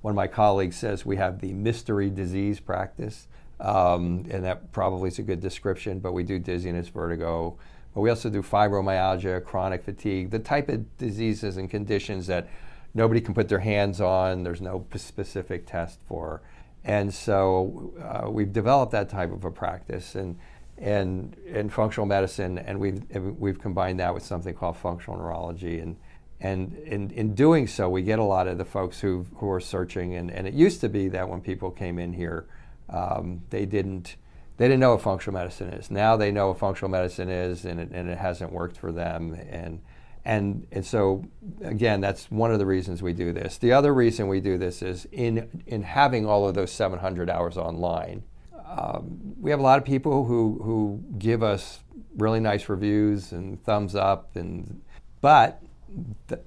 one of my colleagues says we have the mystery disease practice, um, and that probably is a good description, but we do dizziness, vertigo, but we also do fibromyalgia, chronic fatigue, the type of diseases and conditions that nobody can put their hands on, there's no specific test for. And so uh, we've developed that type of a practice and, and in functional medicine, and we've, we've combined that with something called functional neurology. And, and in, in doing so, we get a lot of the folks who, who are searching. And, and it used to be that when people came in here, um, they didn't they didn't know what functional medicine is. Now they know what functional medicine is, and it, and it hasn't worked for them. And, and, and so, again, that's one of the reasons we do this. The other reason we do this is in, in having all of those 700 hours online, um, we have a lot of people who, who give us really nice reviews and thumbs up, and, but th-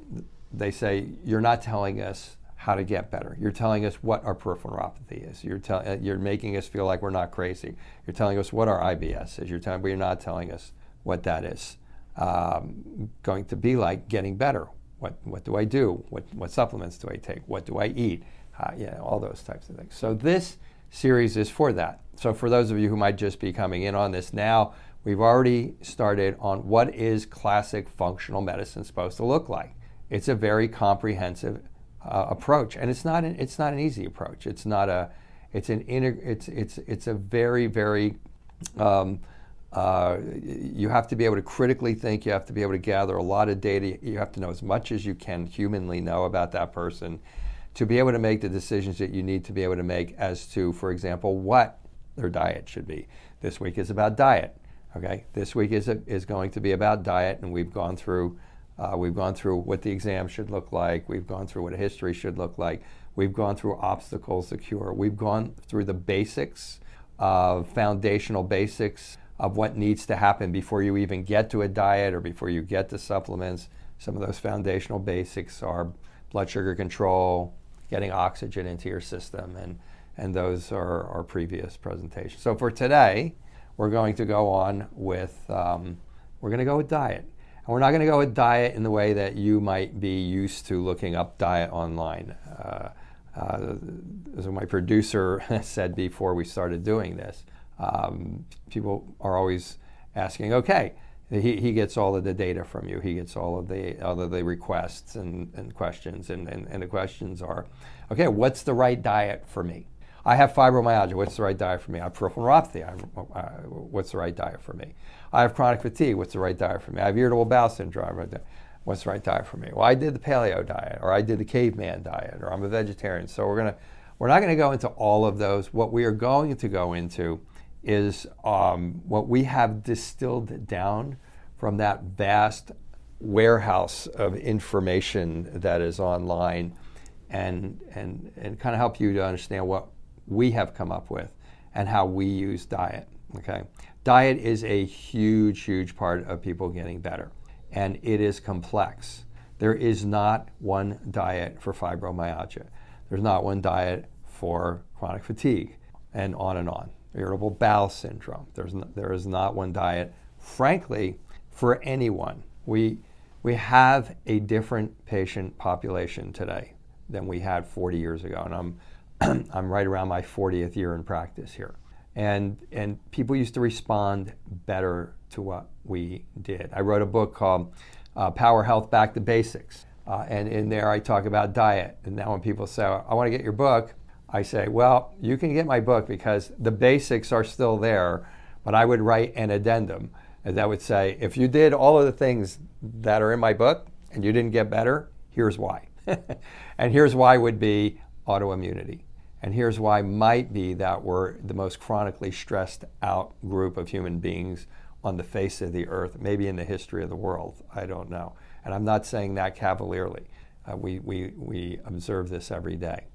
they say, You're not telling us how to get better. You're telling us what our peripheral neuropathy is. You're, te- uh, you're making us feel like we're not crazy. You're telling us what our IBS is. You're telling, but you're not telling us what that is um, going to be like getting better. What, what do I do? What, what supplements do I take? What do I eat? Uh, yeah, all those types of things. So this series is for that. So for those of you who might just be coming in on this now, we've already started on what is classic functional medicine supposed to look like. It's a very comprehensive uh, approach, and it's not an, it's not an easy approach. It's not a it's an it's it's it's a very very um, uh, you have to be able to critically think. You have to be able to gather a lot of data. You have to know as much as you can humanly know about that person to be able to make the decisions that you need to be able to make as to, for example, what their diet should be. This week is about diet. Okay, this week is, a, is going to be about diet, and we've gone through uh, we've gone through what the exam should look like. We've gone through what a history should look like. We've gone through obstacles to cure. We've gone through the basics, uh, foundational basics of what needs to happen before you even get to a diet or before you get to supplements. Some of those foundational basics are blood sugar control, getting oxygen into your system, and, and those are our previous presentations. So for today, we're going to go on with, um, we're going to go with diet. And we're not going to go with diet in the way that you might be used to looking up diet online. Uh, uh, as my producer said before we started doing this, um, people are always asking, okay, he, he gets all of the data from you. He gets all of the all of the requests and, and questions. And, and, and the questions are, okay, what's the right diet for me? I have fibromyalgia. What's the right diet for me? I have peripheral neuropathy. I, uh, what's the right diet for me? I have chronic fatigue. What's the right diet for me? I have irritable bowel syndrome. What's the right diet for me? Well, I did the paleo diet, or I did the caveman diet, or I'm a vegetarian. So we're gonna, we're not going to go into all of those. What we are going to go into is um, what we have distilled down from that vast warehouse of information that is online and, and, and kind of help you to understand what we have come up with and how we use diet. Okay, diet is a huge, huge part of people getting better, and it is complex. There is not one diet for fibromyalgia. There's not one diet for chronic fatigue, and on and on. Irritable bowel syndrome. There's no, there is not one diet, frankly, for anyone. We we have a different patient population today than we had 40 years ago, and I'm I'm right around my 40th year in practice here. And, and people used to respond better to what we did. I wrote a book called uh, Power Health Back to Basics. Uh, and in there, I talk about diet. And now, when people say, I want to get your book, I say, well, you can get my book because the basics are still there, but I would write an addendum. That would say, if you did all of the things that are in my book and you didn't get better, here's why. and here's why would be autoimmunity. And here's why might be that we're the most chronically stressed out group of human beings on the face of the earth, maybe in the history of the world. I don't know. And I'm not saying that cavalierly. Uh, we, we, we observe this every day.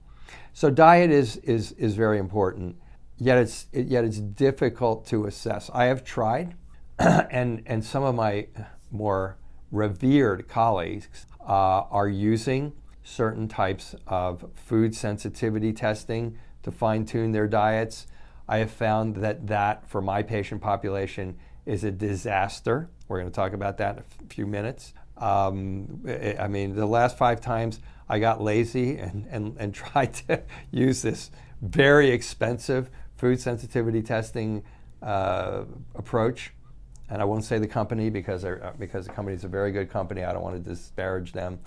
So diet is, is, is very important, yet it's, it, yet it's difficult to assess. I have tried, and, and some of my more revered colleagues uh, are using certain types of food sensitivity testing to fine tune their diets. I have found that that, for my patient population, is a disaster. We're going to talk about that in a few minutes. Um, I mean, the last five times I got lazy and, and, and tried to use this very expensive food sensitivity testing uh, approach. And I won't say the company because, because the company is a very good company. I don't want to disparage them.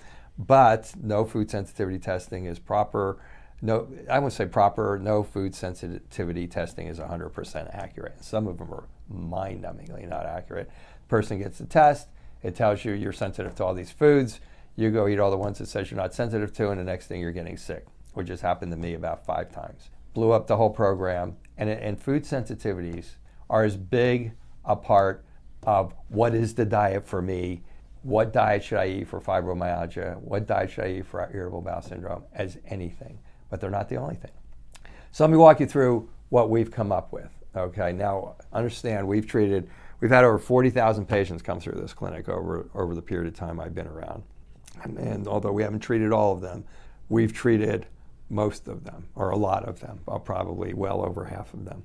But no food sensitivity testing is proper. No, I would say proper. No food sensitivity testing is 100% accurate. Some of them are mind-numbingly not accurate. Person gets the test. It tells you you're sensitive to all these foods. You go eat all the ones it says you're not sensitive to, and the next thing you're getting sick, which has happened to me about five times. Blew up the whole program. And, and food sensitivities are as big a part of what is the diet for me what diet should I eat for fibromyalgia, what diet should I eat for irritable bowel syndrome as anything, but they're not the only thing. So let me walk you through what we've come up with. Okay, now understand we've treated, we've had over 40,000 patients come through this clinic over, over the period of time I've been around. And, and although we haven't treated all of them, we've treated most of them, or a lot of them, uh, probably well over half of them.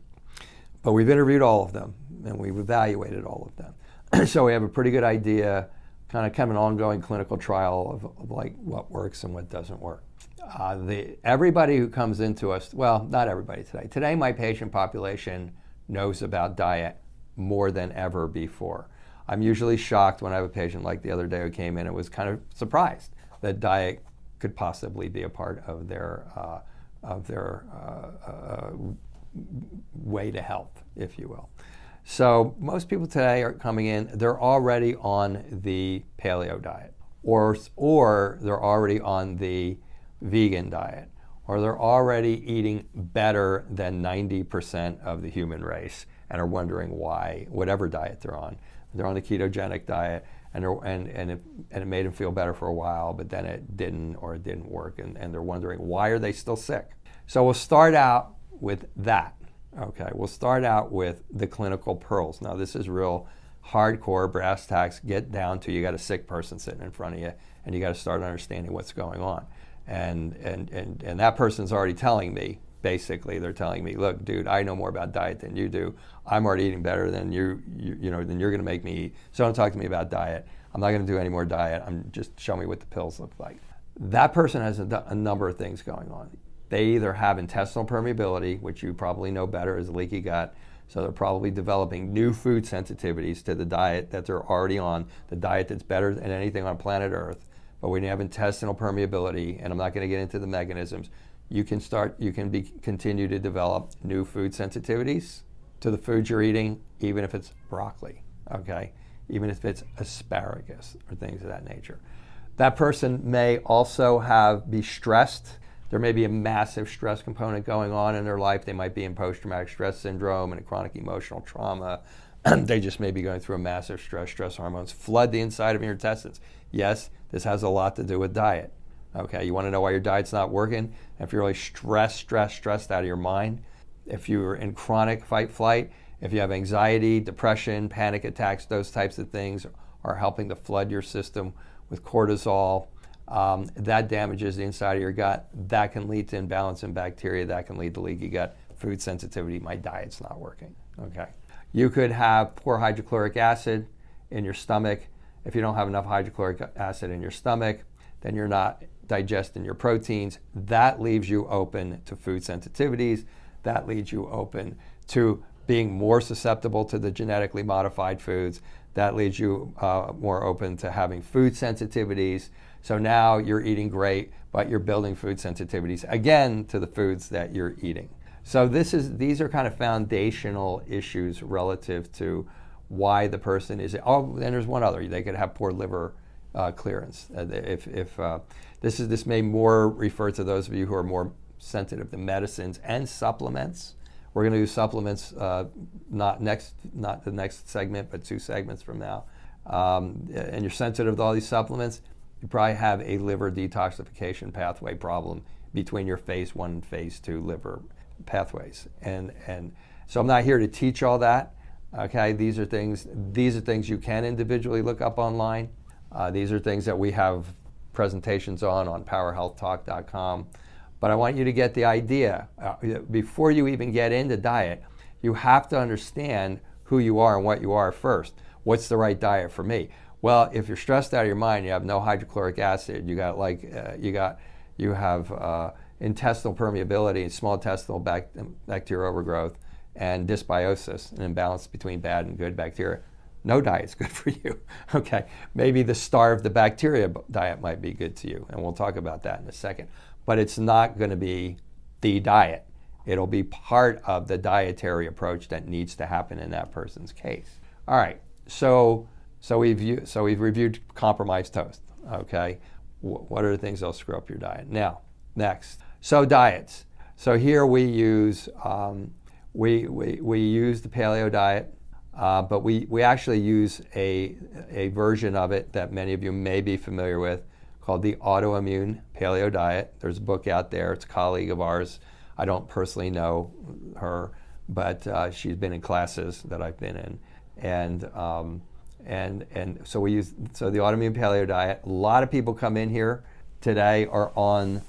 But we've interviewed all of them and we've evaluated all of them. so we have a pretty good idea kind of kind of an ongoing clinical trial of, of like what works and what doesn't work. Uh, the, everybody who comes into us, well, not everybody today. Today, my patient population knows about diet more than ever before. I'm usually shocked when I have a patient like the other day who came in and was kind of surprised that diet could possibly be a part of their uh, of their uh, uh way to health, if you will. So most people today are coming in, they're already on the paleo diet, or, or they're already on the vegan diet, or they're already eating better than 90% of the human race and are wondering why, whatever diet they're on. They're on the ketogenic diet and, and, and, it, and it made them feel better for a while, but then it didn't or it didn't work, and, and they're wondering why are they still sick? So we'll start out with that. Okay, we'll start out with the clinical pearls. Now, this is real hardcore brass tacks. Get down to you got a sick person sitting in front of you, and you got to start understanding what's going on. And, and, and, and that person's already telling me, basically, they're telling me, look, dude, I know more about diet than you do. I'm already eating better than you, you, you know, than you're going to make me eat. So don't talk to me about diet. I'm not going to do any more diet. I'm just show me what the pills look like. That person has a, a number of things going on they either have intestinal permeability, which you probably know better as leaky gut, so they're probably developing new food sensitivities to the diet that they're already on, the diet that's better than anything on planet Earth. But when you have intestinal permeability, and I'm not going to get into the mechanisms, you can start, you can be, continue to develop new food sensitivities to the food you're eating, even if it's broccoli, okay? Even if it's asparagus or things of that nature. That person may also have be stressed there may be a massive stress component going on in their life. They might be in post traumatic stress syndrome and a chronic emotional trauma. they just may be going through a massive stress. Stress hormones flood the inside of your intestines. Yes, this has a lot to do with diet. Okay, you want to know why your diet's not working? If you're really stressed, stressed, stressed out of your mind, if you're in chronic fight flight, if you have anxiety, depression, panic attacks, those types of things are helping to flood your system with cortisol. Um, that damages the inside of your gut. That can lead to imbalance in bacteria. That can lead to leaky gut, food sensitivity. My diet's not working. Okay. You could have poor hydrochloric acid in your stomach. If you don't have enough hydrochloric acid in your stomach, then you're not digesting your proteins. That leaves you open to food sensitivities. That leaves you open to being more susceptible to the genetically modified foods. That leaves you uh, more open to having food sensitivities. So now you're eating great, but you're building food sensitivities again to the foods that you're eating. So this is these are kind of foundational issues relative to why the person is. Oh, and there's one other. They could have poor liver uh, clearance. Uh, if if uh, this is this may more refer to those of you who are more sensitive to medicines and supplements. We're going to do supplements uh, not next not the next segment, but two segments from now. Um, and you're sensitive to all these supplements, you probably have a liver detoxification pathway problem between your phase one and phase two liver pathways. And and so I'm not here to teach all that. Okay, these are things these are things you can individually look up online. Uh, these are things that we have presentations on on powerhealthtalk.com. But I want you to get the idea uh, before you even get into diet. You have to understand who you are and what you are first. What's the right diet for me? Well, if you're stressed out of your mind, you have no hydrochloric acid. You got like uh, you got you have uh, intestinal permeability, small intestinal bac- bacterial overgrowth, and dysbiosis, an imbalance between bad and good bacteria. No diet is good for you. okay, maybe the starve the bacteria diet might be good to you, and we'll talk about that in a second. But it's not going to be the diet. It'll be part of the dietary approach that needs to happen in that person's case. All right, so so we've so we've reviewed compromised host. Okay, what are the things that'll screw up your diet? Now, next, so diets. So here we use um, we, we we use the paleo diet, uh, but we we actually use a a version of it that many of you may be familiar with called the autoimmune paleo diet. There's a book out there. It's a colleague of ours. I don't personally know her, but uh, she's been in classes that I've been in, and um, and and so we use so the autoimmune paleo diet. A lot of people come in here today are on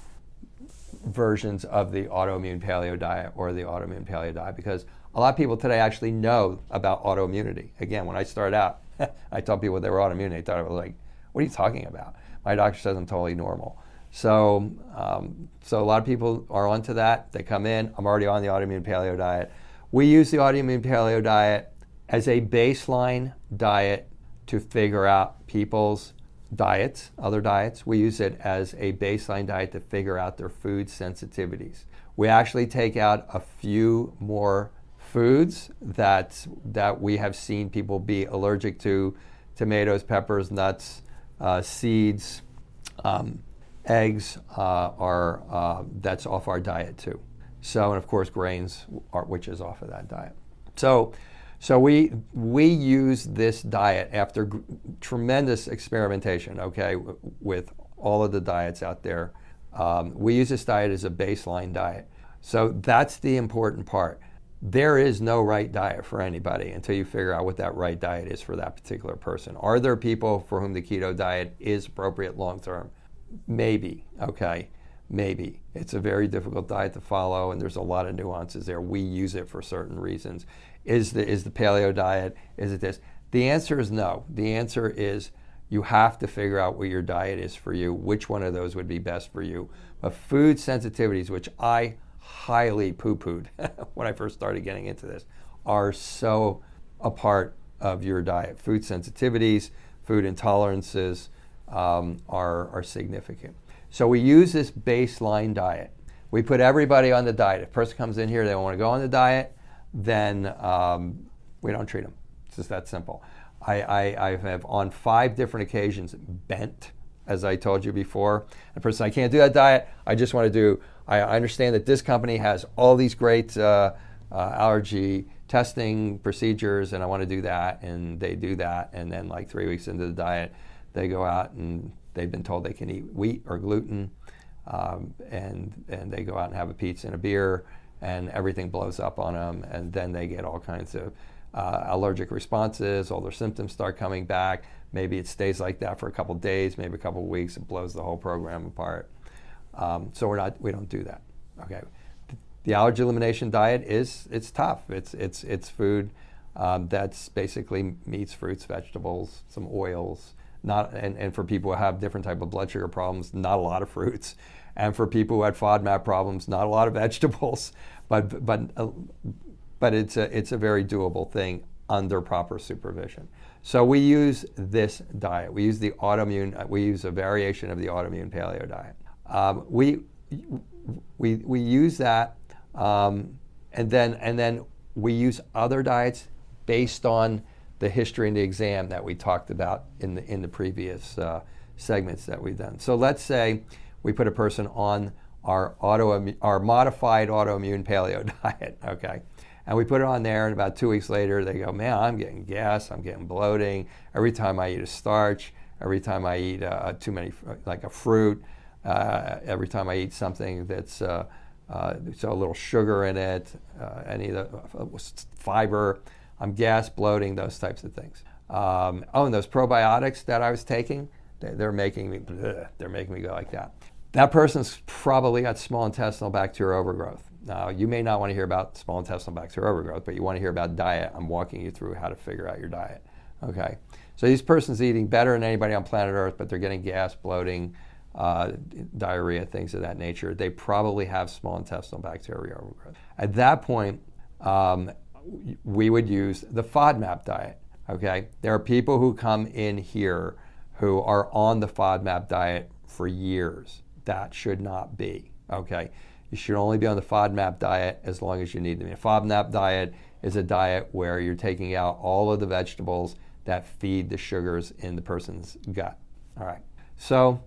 versions of the autoimmune paleo diet or the autoimmune paleo diet because a lot of people today actually know about autoimmunity. Again, when I started out, I told people they were autoimmune. They thought I was like, "What are you talking about?" My doctor says I'm totally normal. So, um, so a lot of people are onto that. They come in. I'm already on the autoimmune paleo diet. We use the autoimmune paleo diet as a baseline diet to figure out people's diets, other diets. We use it as a baseline diet to figure out their food sensitivities. We actually take out a few more foods that that we have seen people be allergic to: tomatoes, peppers, nuts, uh, seeds, um, eggs uh, are uh, that's off our diet too. So, and of course, grains, are, which is off of that diet. So so we we use this diet after tremendous experimentation. Okay, with all of the diets out there, um, we use this diet as a baseline diet. So that's the important part. There is no right diet for anybody until you figure out what that right diet is for that particular person. Are there people for whom the keto diet is appropriate long term? Maybe. Okay. Maybe. It's a very difficult diet to follow, and there's a lot of nuances there. We use it for certain reasons. Is the, is the paleo diet, is it this? The answer is no. The answer is you have to figure out what your diet is for you, which one of those would be best for you. But food sensitivities, which I highly poo pooed when I first started getting into this, are so a part of your diet. Food sensitivities, food intolerances um, are, are significant. So we use this baseline diet. We put everybody on the diet. If a person comes in here, they want to go on the diet, then um, we don't treat them. It's just that simple. I, I, I, have on five different occasions bent, as I told you before. A person, I can't do that diet. I just want to do. I understand that this company has all these great uh, uh, allergy testing procedures, and I want to do that, and they do that, and then like three weeks into the diet, they go out and they've been told they can eat wheat or gluten, um, and and they go out and have a pizza and a beer, and everything blows up on them, and then they get all kinds of uh, allergic responses, all their symptoms start coming back. Maybe it stays like that for a couple days, maybe a couple weeks. It blows the whole program apart. Um, so we're not, we don't do that. Okay. The allergy elimination diet is it's tough. It's it's it's food um, that's basically meats, fruits, vegetables, some oils. Not and, and for people who have different type of blood sugar problems, not a lot of fruits. And for people who had FODMAP problems, not a lot of vegetables. But but uh, but it's a, it's a very doable thing under proper supervision. So we use this diet. We use the autoimmune, we use a variation of the autoimmune paleo diet. Um, we, we, we use that, um, and, then, and then we use other diets based on the history and the exam that we talked about in the, in the previous uh, segments that we've done. So let's say we put a person on our, auto, our modified autoimmune paleo diet, okay? And we put it on there, and about two weeks later, they go, Man, I'm getting gas, I'm getting bloating. Every time I eat a starch, every time I eat uh, too many, like a fruit, uh, every time I eat something that's uh, uh a little sugar in it, uh, any of the uh, fiber, I'm gas, bloating, those types of things. Um, oh, and those probiotics that I was taking, they're making me, they're making me go like that. That person's probably got small intestinal bacterial overgrowth. Now, you may not want to hear about small intestinal bacterial overgrowth, but you want to hear about diet. I'm walking you through how to figure out your diet. Okay. So these person's eating better than anybody on planet Earth, but they're getting gas, bloating, uh, diarrhea, things of that nature. They probably have small intestinal bacterial overgrowth. At that point, um, we would use the FODMAP diet. Okay. There are people who come in here who are on the FODMAP diet for years. That should not be. Okay. You should only be on the FODMAP diet as long as you need them. A FODMAP diet is a diet where you're taking out all of the vegetables that feed the sugars in the person's gut. All right. So,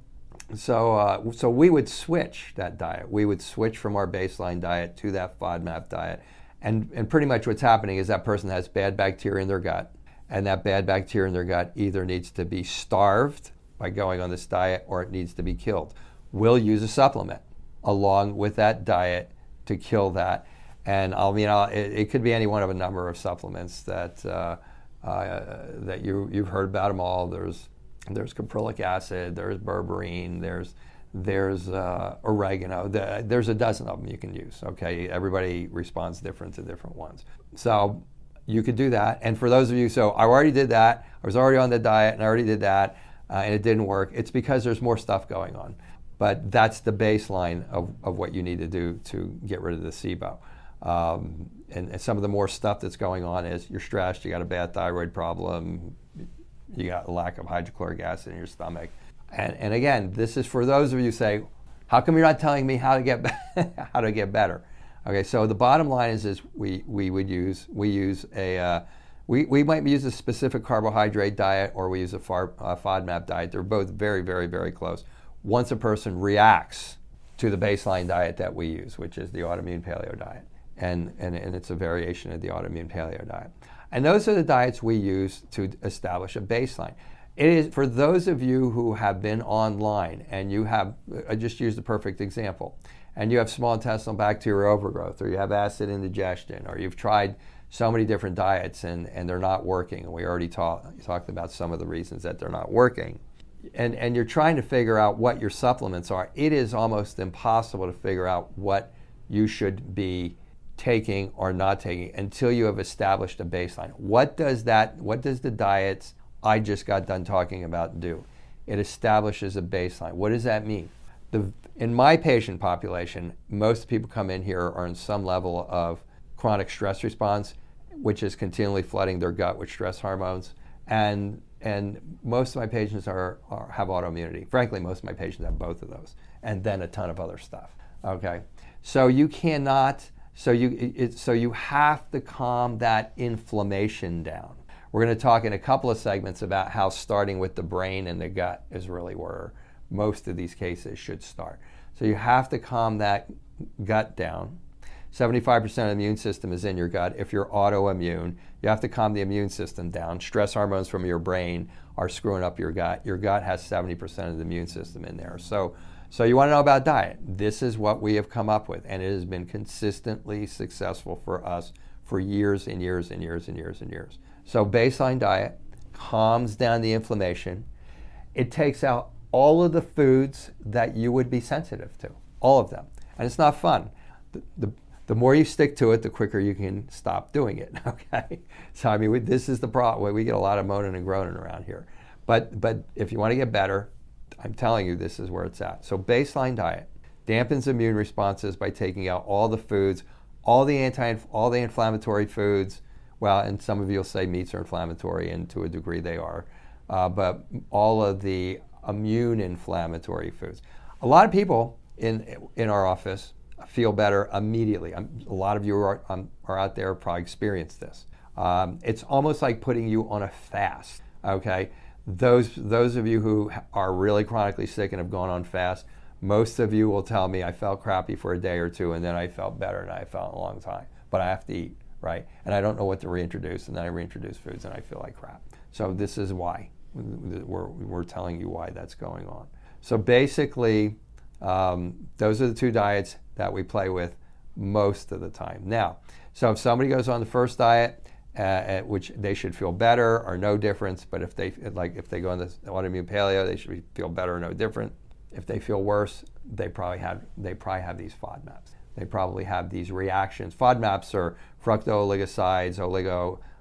so, uh, so we would switch that diet. We would switch from our baseline diet to that FODMAP diet. And, and pretty much what's happening is that person has bad bacteria in their gut, and that bad bacteria in their gut either needs to be starved by going on this diet or it needs to be killed. We'll use a supplement along with that diet to kill that. And I'll, you know, it, it could be any one of a number of supplements that uh, uh, that you you've heard about them all. There's there's caprylic acid, there's berberine, there's there's uh, oregano. There's a dozen of them you can use. Okay, everybody responds different to different ones. So you could do that. And for those of you, so I already did that. I was already on the diet, and I already did that, uh, and it didn't work. It's because there's more stuff going on. But that's the baseline of, of what you need to do to get rid of the SIBO. Um, and, and, some of the more stuff that's going on is you're stressed, you got a bad thyroid problem, you got a lack of hydrochloric acid in your stomach. And, and again, this is for those of you who say, how come you're not telling me how to get how to get better? Okay, so the bottom line is, is we, we would use we use a uh, we, we might use a specific carbohydrate diet or we use a, FAR, a FODMAP diet. They're both very very very close once a person reacts to the baseline diet that we use, which is the autoimmune paleo diet. And, and, and it's a variation of the autoimmune paleo diet. And those are the diets we use to establish a baseline. It is for those of you who have been online and you have, I just used the perfect example, and you have small intestinal bacterial overgrowth, or you have acid indigestion, or you've tried so many different diets and, and they're not working. And we already talk, talked about some of the reasons that they're not working and, and you're trying to figure out what your supplements are, it is almost impossible to figure out what you should be taking or not taking until you have established a baseline. What does that what does the diets I just got done talking about do? It establishes a baseline. What does that mean? The, in my patient population, most people come in here are in some level of chronic stress response, which is continually flooding their gut with stress hormones. And and most of my patients are, are, have autoimmunity. Frankly, most of my patients have both of those, and then a ton of other stuff. Okay, so you cannot. So you it, so you have to calm that inflammation down. We're going to talk in a couple of segments about how starting with the brain and the gut is really where most of these cases should start. So you have to calm that gut down. 75% of the immune system is in your gut. If you're autoimmune, you have to calm the immune system down. Stress hormones from your brain are screwing up your gut. Your gut has 70% of the immune system in there. So, so you want to know about diet? This is what we have come up with, and it has been consistently successful for us for years and years and years and years and years. So baseline diet calms down the inflammation. It takes out all of the foods that you would be sensitive to, all of them. And it's not fun. The, the, the more you stick to it, the quicker you can stop doing it. Okay, so I mean, we, this is the problem. We get a lot of moaning and groaning around here, but but if you want to get better, I'm telling you, this is where it's at. So baseline diet dampens immune responses by taking out all the foods, all the anti, all the inflammatory foods. Well, and some of you will say meats are inflammatory, and to a degree they are, uh, but all of the immune inflammatory foods. A lot of people in in our office feel better immediately. I'm, a lot of you are, um, are out there probably experienced this. Um, it's almost like putting you on a fast. Okay, those those of you who are really chronically sick and have gone on fast, most of you will tell me I felt crappy for a day or two and then I felt better and I felt a long time. But I have to eat, right? And I don't know what to reintroduce, and then I reintroduce foods and I feel like crap. So this is why we're, we're telling you why that's going on. So basically, um, those are the two diets that we play with most of the time. Now, so if somebody goes on the first diet, uh, which they should feel better or no difference, but if they like if they go on the autoimmune paleo, they should feel better or no different. If they feel worse, they probably have they probably have these FODMAPs. They probably have these reactions. FODMAPs are fructooligosides,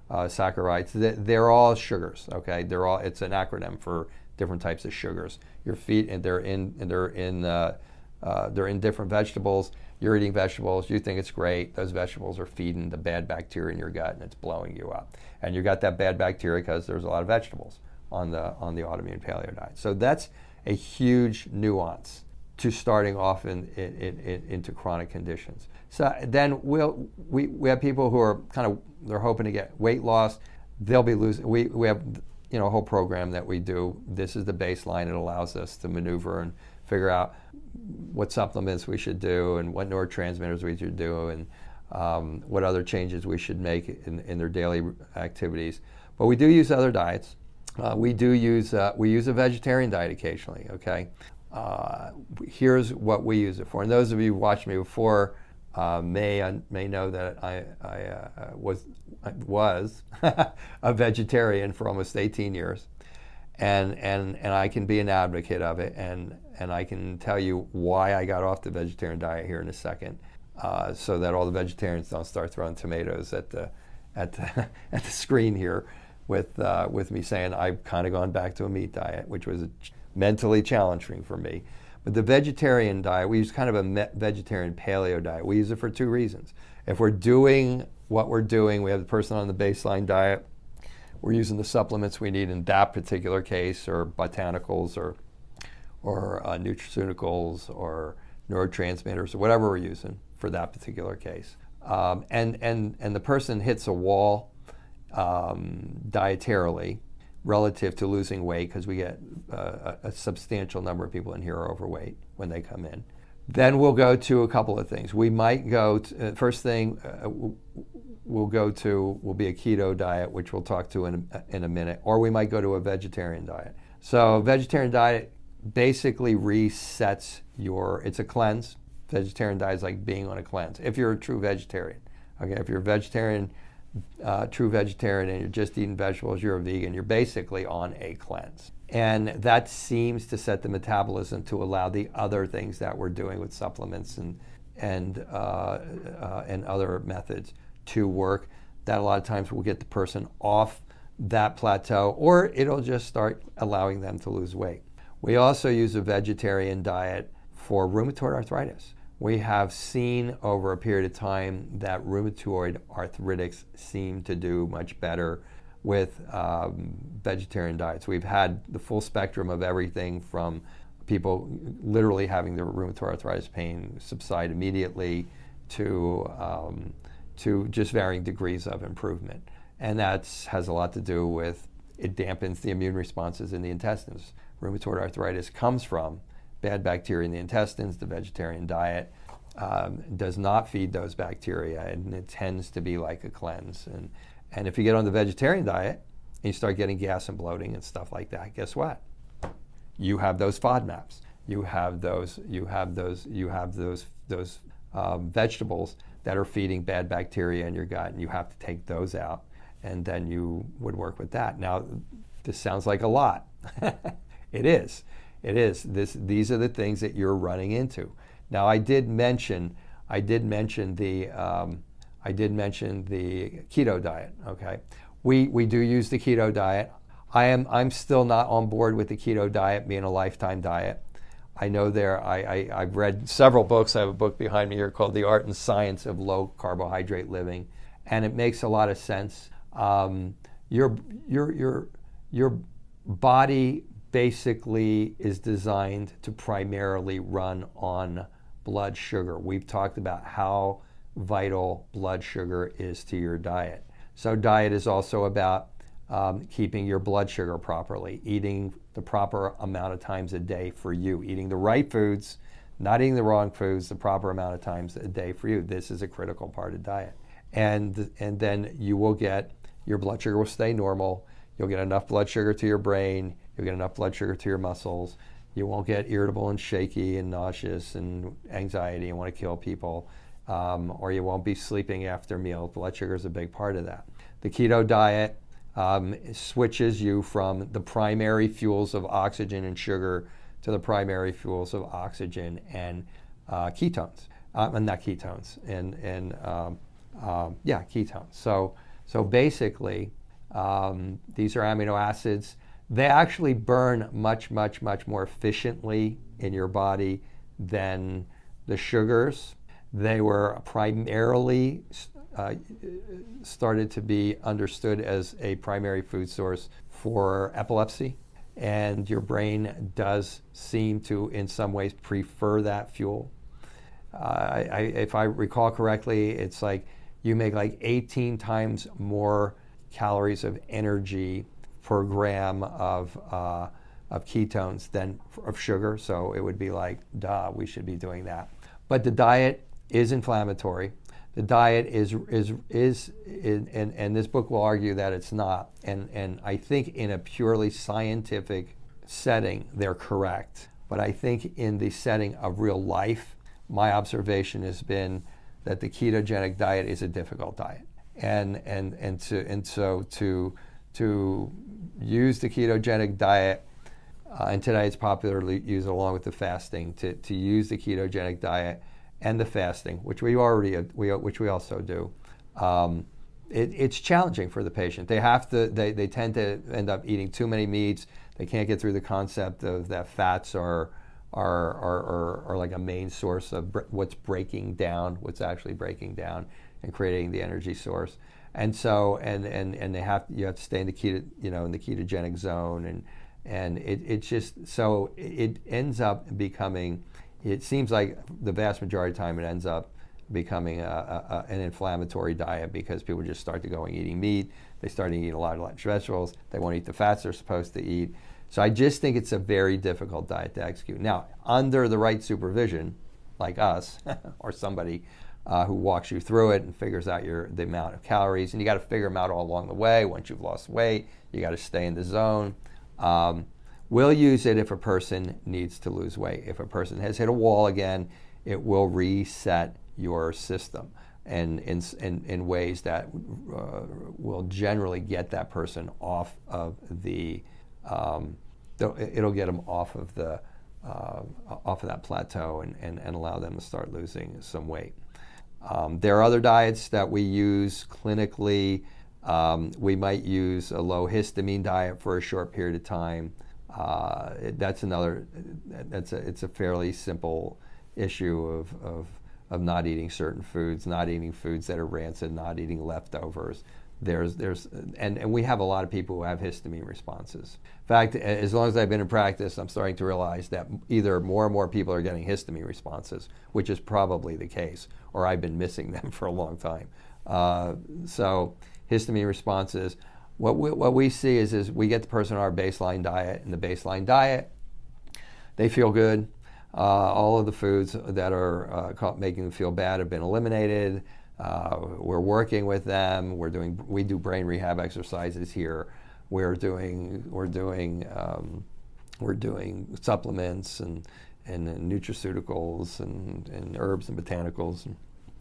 oligosaccharides. They're all sugars. Okay, they're all. It's an acronym for different types of sugars. Your feet and they're in and they're in uh, uh, they're in different vegetables. You're eating vegetables. You think it's great. Those vegetables are feeding the bad bacteria in your gut, and it's blowing you up. And you got that bad bacteria because there's a lot of vegetables on the on the autoimmune paleo diet. So that's a huge nuance to starting off in, in, in, into chronic conditions. So then we'll, we, we have people who are kind of they're hoping to get weight loss. They'll be losing. We, we have you know whole program that we do. This is the baseline. It allows us to maneuver and figure out what supplements we should do and what neurotransmitters we should do and um, what other changes we should make in, in, their daily activities. But we do use other diets. Uh, we do use uh, we use a vegetarian diet occasionally. Okay, uh, here's what we use it for. And those of you who watched me before uh, may uh, may know that I, I uh, was was a vegetarian for almost 18 years and and and I can be an advocate of it, and and I can tell you why I got off the vegetarian diet here in a second, uh, so that all the vegetarians don't start throwing tomatoes at the at the, at the screen here, with uh, with me saying I've kind of gone back to a meat diet, which was mentally challenging for me. The vegetarian diet, we use kind of a vegetarian paleo diet. We use it for two reasons. If we're doing what we're doing, we have the person on the baseline diet we're using the supplements we need in that particular case, or botanicals, or or uh, nutraceuticals, or neurotransmitters, or whatever we're using for that particular case. Um, and and and the person hits a wall um, dietarily relative to losing weight because we get uh, a, substantial number of people in here are overweight when they come in. Then we'll go to a couple of things. We might go, to, uh, first thing, uh, we'll go to, will be a keto diet, which we'll talk to in a, in a minute, or we might go to a vegetarian diet. So, vegetarian diet basically resets your, it's a cleanse. Vegetarian diet is like being on a cleanse if you're a true vegetarian. Okay, if you're a vegetarian, uh, true vegetarian, and you're just eating vegetables, you're a vegan, you're basically on a cleanse. And that seems to set the metabolism to allow the other things that we're doing with supplements and, and, uh, uh, and other methods to work. That a lot of times will get the person off that plateau, or it'll just start allowing them to lose weight. We also use a vegetarian diet for rheumatoid arthritis. We have seen over a period of time that rheumatoid arthritis seem to do much better with um, vegetarian diets. We've had the full spectrum of everything from people literally having their rheumatoid arthritis pain subside immediately to, um, to just varying degrees of improvement. And that has a lot to do with it dampens the immune responses in the intestines. Rheumatoid arthritis comes from bad bacteria in the intestines, the vegetarian diet um, does not feed those bacteria, and it tends to be like a cleanse. And, and if you get on the vegetarian diet and you start getting gas and bloating and stuff like that, guess what? You have those FODMAPs. You have those. You have those. You have those. Those um, vegetables that are feeding bad bacteria in your gut, and you have to take those out, and then you would work with that. Now, this sounds like a lot. it is. It is. This, these are the things that you're running into. Now, I did mention, I did mention the, um, I did mention the keto diet. Okay, we we do use the keto diet. I am I'm still not on board with the keto diet being a lifetime diet. I know there. I, I have read several books. I have a book behind me here called The Art and Science of Low Carbohydrate Living, and it makes a lot of sense. Um, your your your your body basically is designed to primarily run on blood sugar. We've talked about how vital blood sugar is to your diet. So, diet is also about um, keeping your blood sugar properly, eating the proper amount of times a day for you, eating the right foods, not eating the wrong foods, the proper amount of times a day for you. This is a critical part of diet. And, and then you will get, your blood sugar will stay normal. You'll get enough blood sugar to your brain. You'll get enough blood sugar to your muscles. You won't get irritable and shaky and nauseous and anxiety and want to kill people. Um, or you won't be sleeping after meals. Blood sugar is a big part of that. The keto diet um, switches you from the primary fuels of oxygen and sugar to the primary fuels of oxygen and uh, ketones, uh, not ketones, and and um, um, yeah, ketones. So so basically, um, these are amino acids. They actually burn much much much more efficiently in your body than the sugars. They were primarily uh, started to be understood as a primary food source for epilepsy. And your brain does seem to, in some ways, prefer that fuel. Uh, I, if I recall correctly, it's like you make like 18 times more calories of energy per gram of, uh, of ketones than of sugar. So it would be like, duh, we should be doing that. But the diet is inflammatory the diet is is is, and, and this book will argue that it's not. And and I think in a purely scientific setting, they're correct. But I think in the setting of real life, my observation has been that the ketogenic diet is a difficult diet. And and and to and so to to use the ketogenic diet uh, and today it's popularly used along with the fasting to, to use the ketogenic diet and the fasting, which we already we, which we also do. Um, it, it's challenging for the patient. They have to. They, they tend to end up eating too many meats. They can't get through the concept of that fats are are, are, are, are like a main source of br- what's breaking down, what's actually breaking down, and creating the energy source. And so, and, and, and they have you have to stay in the keto, you know, in the ketogenic zone, and and it, it's just so it ends up becoming it seems like the vast majority of time it ends up becoming a, a, an inflammatory diet because people just start to going eating meat. They start to eat a lot of vegetables. They won't eat the fats they're supposed to eat. So I just think it's a very difficult diet to execute. Now, under the right supervision, like us or somebody uh, who walks you through it and figures out your the amount of calories, and you got to figure them out all along the way. Once you've lost weight, you got to stay in the zone. Um, We'll use it if a person needs to lose weight. If a person has hit a wall again, it will reset your system and in, in, in ways that uh, will generally get that person off of the, um, it'll get them off of the, uh, off of that plateau and, and, and allow them to start losing some weight. Um, there are other diets that we use clinically. Um, we might use a low histamine diet for a short period of time. Uh, that's another. That's a. It's a fairly simple issue of, of of not eating certain foods, not eating foods that are rancid, not eating leftovers. There's there's and, and we have a lot of people who have histamine responses. In fact, as long as I've been in practice, I'm starting to realize that either more and more people are getting histamine responses, which is probably the case, or I've been missing them for a long time. Uh, so histamine responses. What we, what we see is, is we get the person on our baseline diet, and the baseline diet, they feel good. Uh, all of the foods that are uh, making them feel bad have been eliminated. Uh, we're working with them. We're doing we do brain rehab exercises here. We're doing we're doing um, we're doing supplements and and, and nutraceuticals and, and herbs and botanicals, and,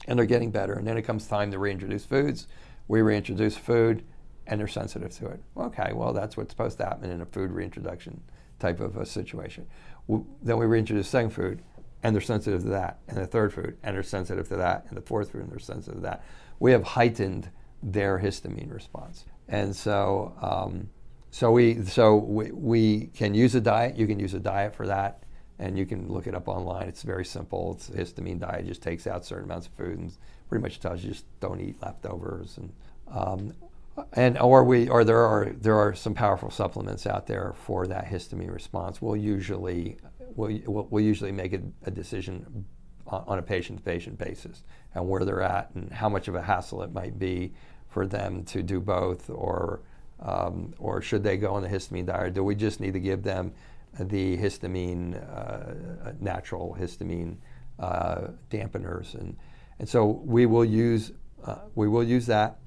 and they're getting better. And then it comes time to reintroduce foods. We reintroduce food, and they're sensitive to it. Okay, well that's what's supposed to happen in a food reintroduction type of a situation. then we reintroduce second food, and they're sensitive to that, and the third food, and they're sensitive to that, and the fourth food, and they're sensitive to that. We have heightened their histamine response, and so um, so we so we, we can use a diet. You can use a diet for that, and you can look it up online. It's very simple. It's a histamine diet. It just takes out certain amounts of food and pretty much tells you just don't eat leftovers and. Um, and or we or there are there are some powerful supplements out there for that histamine response. We'll usually we'll, we'll usually make a, a decision on a patient-to-patient basis and where they're at and how much of a hassle it might be for them to do both or um, or should they go on the histamine diet? Do we just need to give them the histamine, uh, natural histamine uh, dampeners? And, and so we will use, uh, we will use that.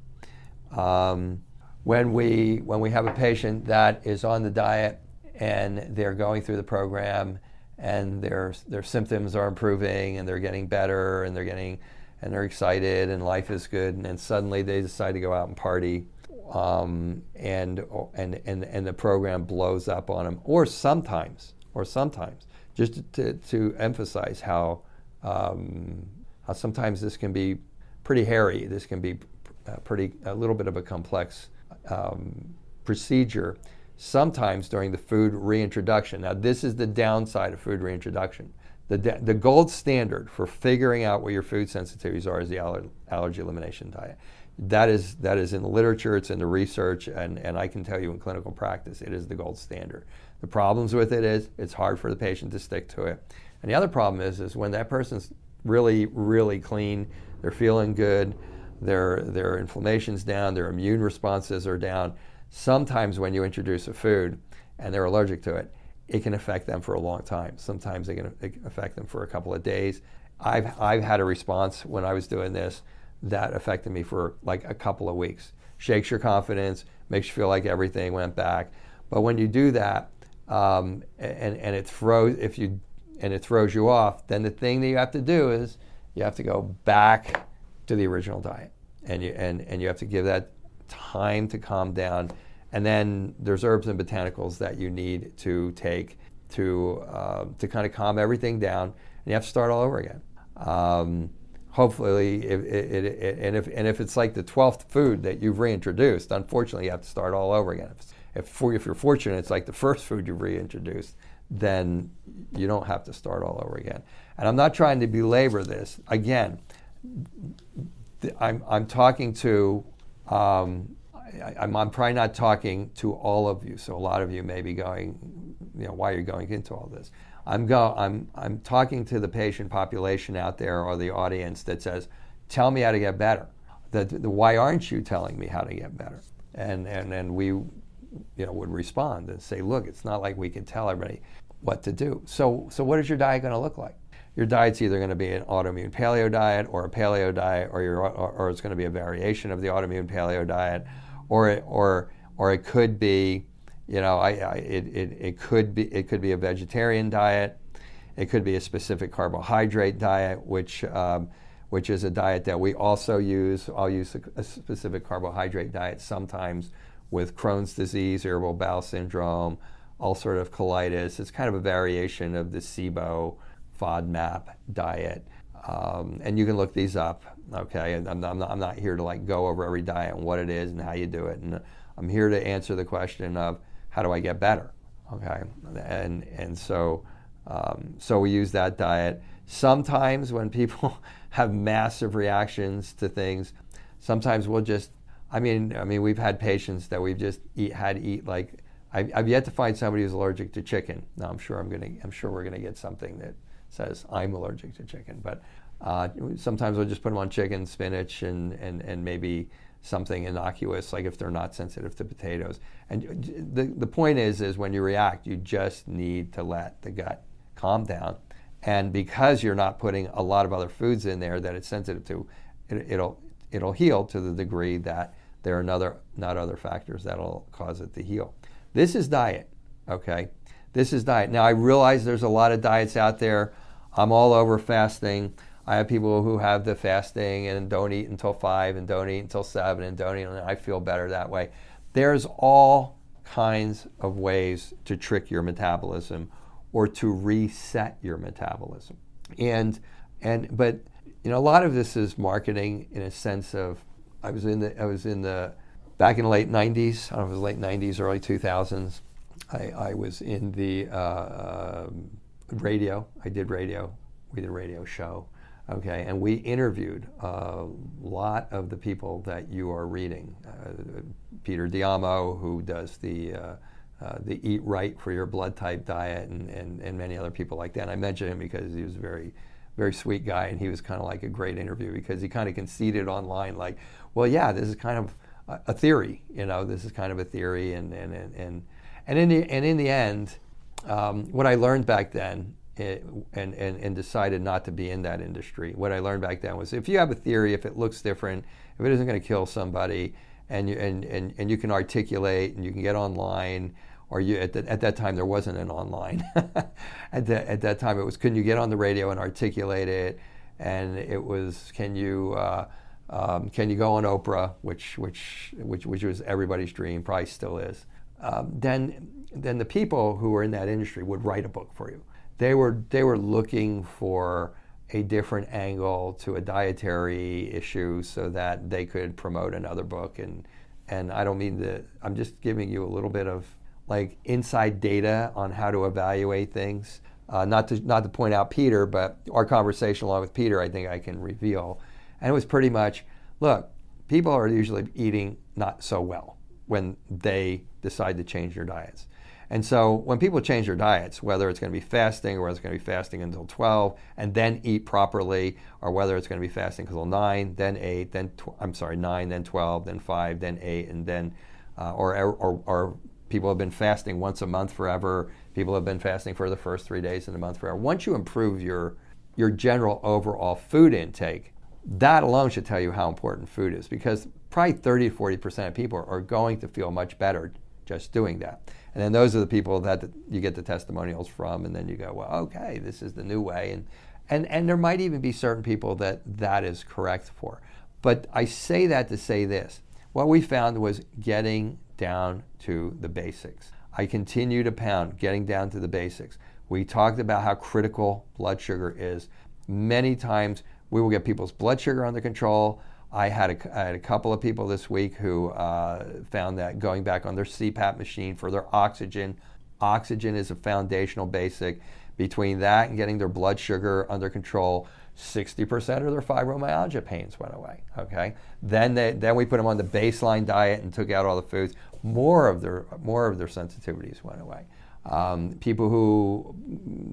Um, when, we, when we have a patient that is on the diet and they're going through the program and their their symptoms are improving and they're getting better and they're getting and they're excited and life is good. And then suddenly they decide to go out and party um, and and and and the program blows up on them or sometimes or sometimes. Just to, to emphasize how um, how sometimes this can be pretty hairy. This can be pretty a little bit of a complex um, procedure sometimes during the food reintroduction. Now, this is the downside of food reintroduction. The, the gold standard for figuring out what your food sensitivities are is the aller- allergy elimination diet. That is, that is in the literature, it's in the research, and, and I can tell you in clinical practice, it is the gold standard. The problems with it is it's hard for the patient to stick to it. And the other problem is, is when that person's really, really clean, they're feeling good, their, their inflammation's down, their immune responses are down, Sometimes when you introduce a food and they're allergic to it, it can affect them for a long time. Sometimes it can affect them for a couple of days. I've, I've had a response when I was doing this that affected me for like a couple of weeks. Shakes your confidence, makes you feel like everything went back. But when you do that, um, and, and it throws if you and it throws you off, then the thing that you have to do is you have to go back to the original diet, and you and, and you have to give that time to calm down. And then there's herbs and botanicals that you need to take to, uh, to kind of calm everything down. And you have to start all over again. Um, hopefully, if, it, it, and, if, and if it's like the 12th food that you've reintroduced, unfortunately, you have to start all over again. If, if, if you're fortunate, it's like the first food you've reintroduced, then you don't have to start all over again. And I'm not trying to belabor this. Again, I'm, I'm talking to um, I, am probably not talking to all of you, so a lot of you may be going, you know, why are you going into all this? I'm, go, I'm, I'm talking to the patient population out there or the audience that says, tell me how to get better. The, the, why aren't you telling me how to get better? And, and, and we you know, would respond and say, look, it's not like we can tell everybody what to do. So, so what is your diet going to look like? Your diet's either going to be an autoimmune paleo diet or a paleo diet, or, your, or, or it's going to be a variation of the autoimmune paleo diet, or it, or or it could be, you know, I, I, it, it, it could be it could be a vegetarian diet, it could be a specific carbohydrate diet, which um, which is a diet that we also use. I'll use a, a specific carbohydrate diet sometimes with Crohn's disease, irritable bowel syndrome, ulcerative colitis. It's kind of a variation of the SIBO FODMAP diet. Um, and you can look these up, okay? I'm I'm, not, I'm not here to like go over every diet and what it is and how you do it. And I'm here to answer the question of how do I get better, okay? And, and so, um, so we use that diet. Sometimes when people have massive reactions to things, sometimes we'll just, I mean, I mean, we've had patients that we've just eat, had to eat like, I've, I've yet to find somebody who's allergic to chicken. Now I'm sure I'm gonna, I'm sure we're gonna get something that says I'm allergic to chicken. But uh, sometimes we'll just put them on chicken, spinach, and, and, and maybe something innocuous, like if they're not sensitive to potatoes. And the, the point is, is when you react, you just need to let the gut calm down And because you're not putting a lot of other foods in there that it's sensitive to, it, it'll it'll heal to the degree that there are another not other factors that'll cause it to heal. This is diet, okay? This is diet. Now I realize there's a lot of diets out there. I'm all over fasting. I have people who have the fasting and don't eat until five and don't eat until seven and don't eat, and I feel better that way. There's all kinds of ways to trick your metabolism or to reset your metabolism. And and but you know a lot of this is marketing in a sense of I was in the I was in the back in the late 90s. I don't know if it was late 90s, early 2000s. I, I was in the uh, uh, radio. I did radio. We did a radio show. Okay, and we interviewed a lot of the people that you are reading. Uh, Peter D'Adamo, who does the uh, uh, the Eat Right for Your Blood Type diet, and, and, and many other people like that. And I mentioned him because he was a very, very sweet guy, and he was kind of like a great interview because he kind of conceded online, like, well, yeah, this is kind of a, a theory, you know, this is kind of a theory, and and and and, and in the and in the end, um, what I learned back then it, and, and, and decided not to be in that industry. What I learned back then was if you have a theory, if it looks different, if it isn't going to kill somebody, and you, and, and, and you can articulate and you can get online, or you at, the, at that time there wasn't an online. at, the, at that time it was can you get on the radio and articulate it, and it was can you uh, um, can you go on Oprah, which which which which was everybody's dream, probably still is. Um, then then the people who were in that industry would write a book for you. They were they were looking for a different angle to a dietary issue so that they could promote another book. And and I don't mean to I'm just giving you a little bit of like inside data on how to evaluate things. Uh, not to not to point out Peter but our conversation along with Peter I think I can reveal. And it was pretty much look people are usually eating not so well when they decide to change their diets and so when people change their diets, whether it's going to be fasting or whether it's going to be fasting until 12 and then eat properly, or whether it's going to be fasting until 9, then 8, then tw- I'm sorry, 9, then 12, then 5, then 8, and then, uh, or, or, or people have been fasting once a month forever. People have been fasting for the first three days in the month forever. Once you improve your, your general overall food intake, that alone should tell you how important food is because probably 30 to 40% of people are going to feel much better just doing that. And then those are the people that you get the testimonials from, and then you go, well, okay, this is the new way. And, and, and there might even be certain people that that is correct for. But I say that to say this what we found was getting down to the basics. I continue to pound getting down to the basics. We talked about how critical blood sugar is. Many times we will get people's blood sugar under control. I had a, I had a couple of people this week who uh, found that going back on their CPAP machine for their oxygen, oxygen is a foundational basic. Between that and getting their blood sugar under control, 60% of their fibromyalgia pains went away. Okay, then they, then we put them on the baseline diet and took out all the foods. More of their more of their sensitivities went away. Um, people who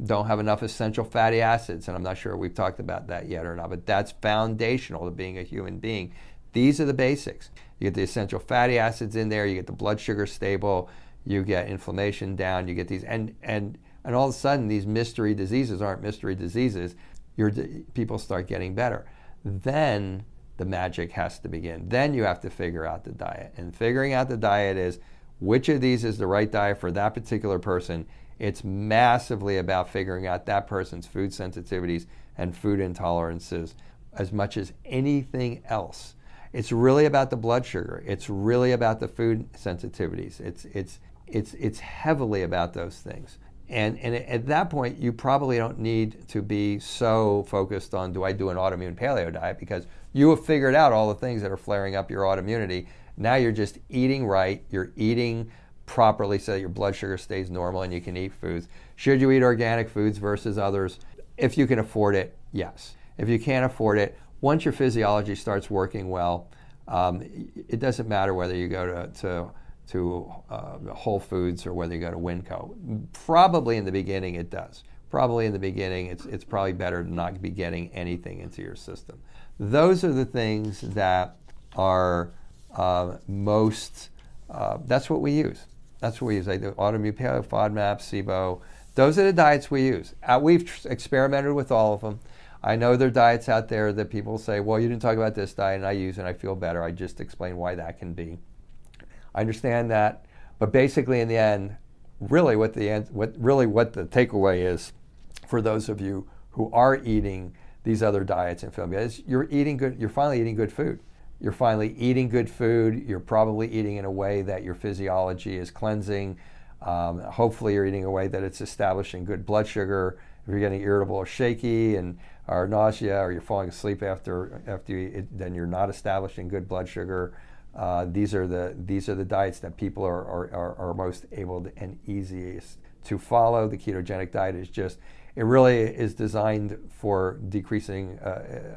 don't have enough essential fatty acids, and I'm not sure we've talked about that yet or not, but that's foundational to being a human being. These are the basics. You get the essential fatty acids in there, you get the blood sugar stable, you get inflammation down, you get these, and, and, and all of a sudden, these mystery diseases aren't mystery diseases. Your, people start getting better. Then the magic has to begin. Then you have to figure out the diet. And figuring out the diet is which of these is the right diet for that particular person. It's massively about figuring out that person's food sensitivities and food intolerances as much as anything else. It's really about the blood sugar. It's really about the food sensitivities. It's, it's, it's, it's heavily about those things. And, and at that point, you probably don't need to be so focused on do I do an autoimmune paleo diet because you have figured out all the things that are flaring up your autoimmunity now you're just eating right, you're eating properly so that your blood sugar stays normal and you can eat foods. Should you eat organic foods versus others? If you can afford it, yes. If you can't afford it, once your physiology starts working well, um, it doesn't matter whether you go to, to, to uh, Whole Foods or whether you go to Winco. Probably in the beginning it does. Probably in the beginning it's, it's probably better to not be getting anything into your system. Those are the things that are uh, most, uh, that's what we use. That's what we use. I do autoimmune paleo, FODMAP, SIBO. those are the diets we use. Uh, we've experimented with all of them. I know there are diets out there that people say, well, you didn't talk about this diet, and I use it, and I feel better. I just explain why that can be. I understand that, but basically, in the end, really, what the what really what the takeaway is for those of you who are eating these other diets and feeling is you're eating good. You're finally eating good food. You're finally eating good food. You're probably eating in a way that your physiology is cleansing. Um, hopefully, you're eating in a way that it's establishing good blood sugar. If you're getting irritable or shaky and or nausea, or you're falling asleep after after you eat, then you're not establishing good blood sugar. Uh, these are the these are the diets that people are, are, are, most able to, and easiest to follow. The ketogenic diet is just it really is designed for decreasing uh,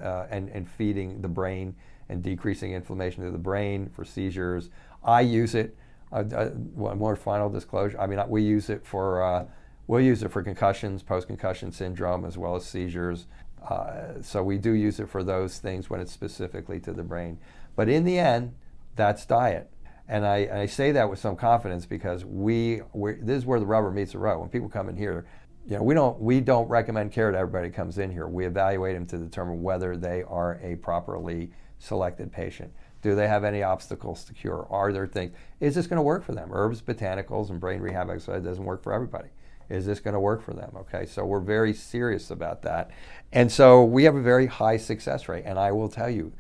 uh, and, and feeding the brain and decreasing inflammation of the brain for seizures. I use it. Uh, uh, one more final disclosure. I mean, we use it for uh, we'll use it for concussions, post-concussion syndrome, as well as seizures. Uh, so we do use it for those things when it's specifically to the brain. But in the end, that's diet. And I, I say that with some confidence because we this is where the rubber meets the road. When people come in here, you know, we don't we don't recommend care to everybody comes in here. We evaluate them to determine whether they are a properly selected patient. Do they have any obstacles to cure? Are there things? Is this going to work for them? Herbs, botanicals, and brain rehab exercise doesn't work for everybody. Is this going to work for them? Okay, so we're very serious about that. And so we have a very high success rate. And I will tell you,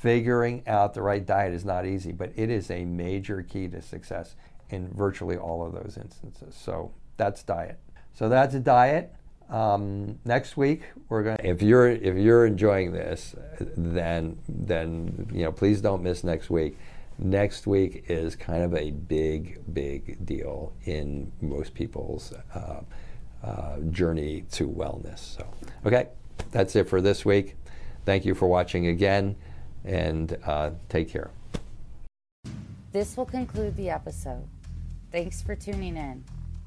figuring out the right diet is not easy, but it is a major key to success in virtually all of those instances. So that's diet. So that's a diet. Um, next week we're going. If you're if you're enjoying this, then then you know please don't miss next week. Next week is kind of a big big deal in most people's uh, uh, journey to wellness. So okay, that's it for this week. Thank you for watching again, and uh, take care. This will conclude the episode. Thanks for tuning in.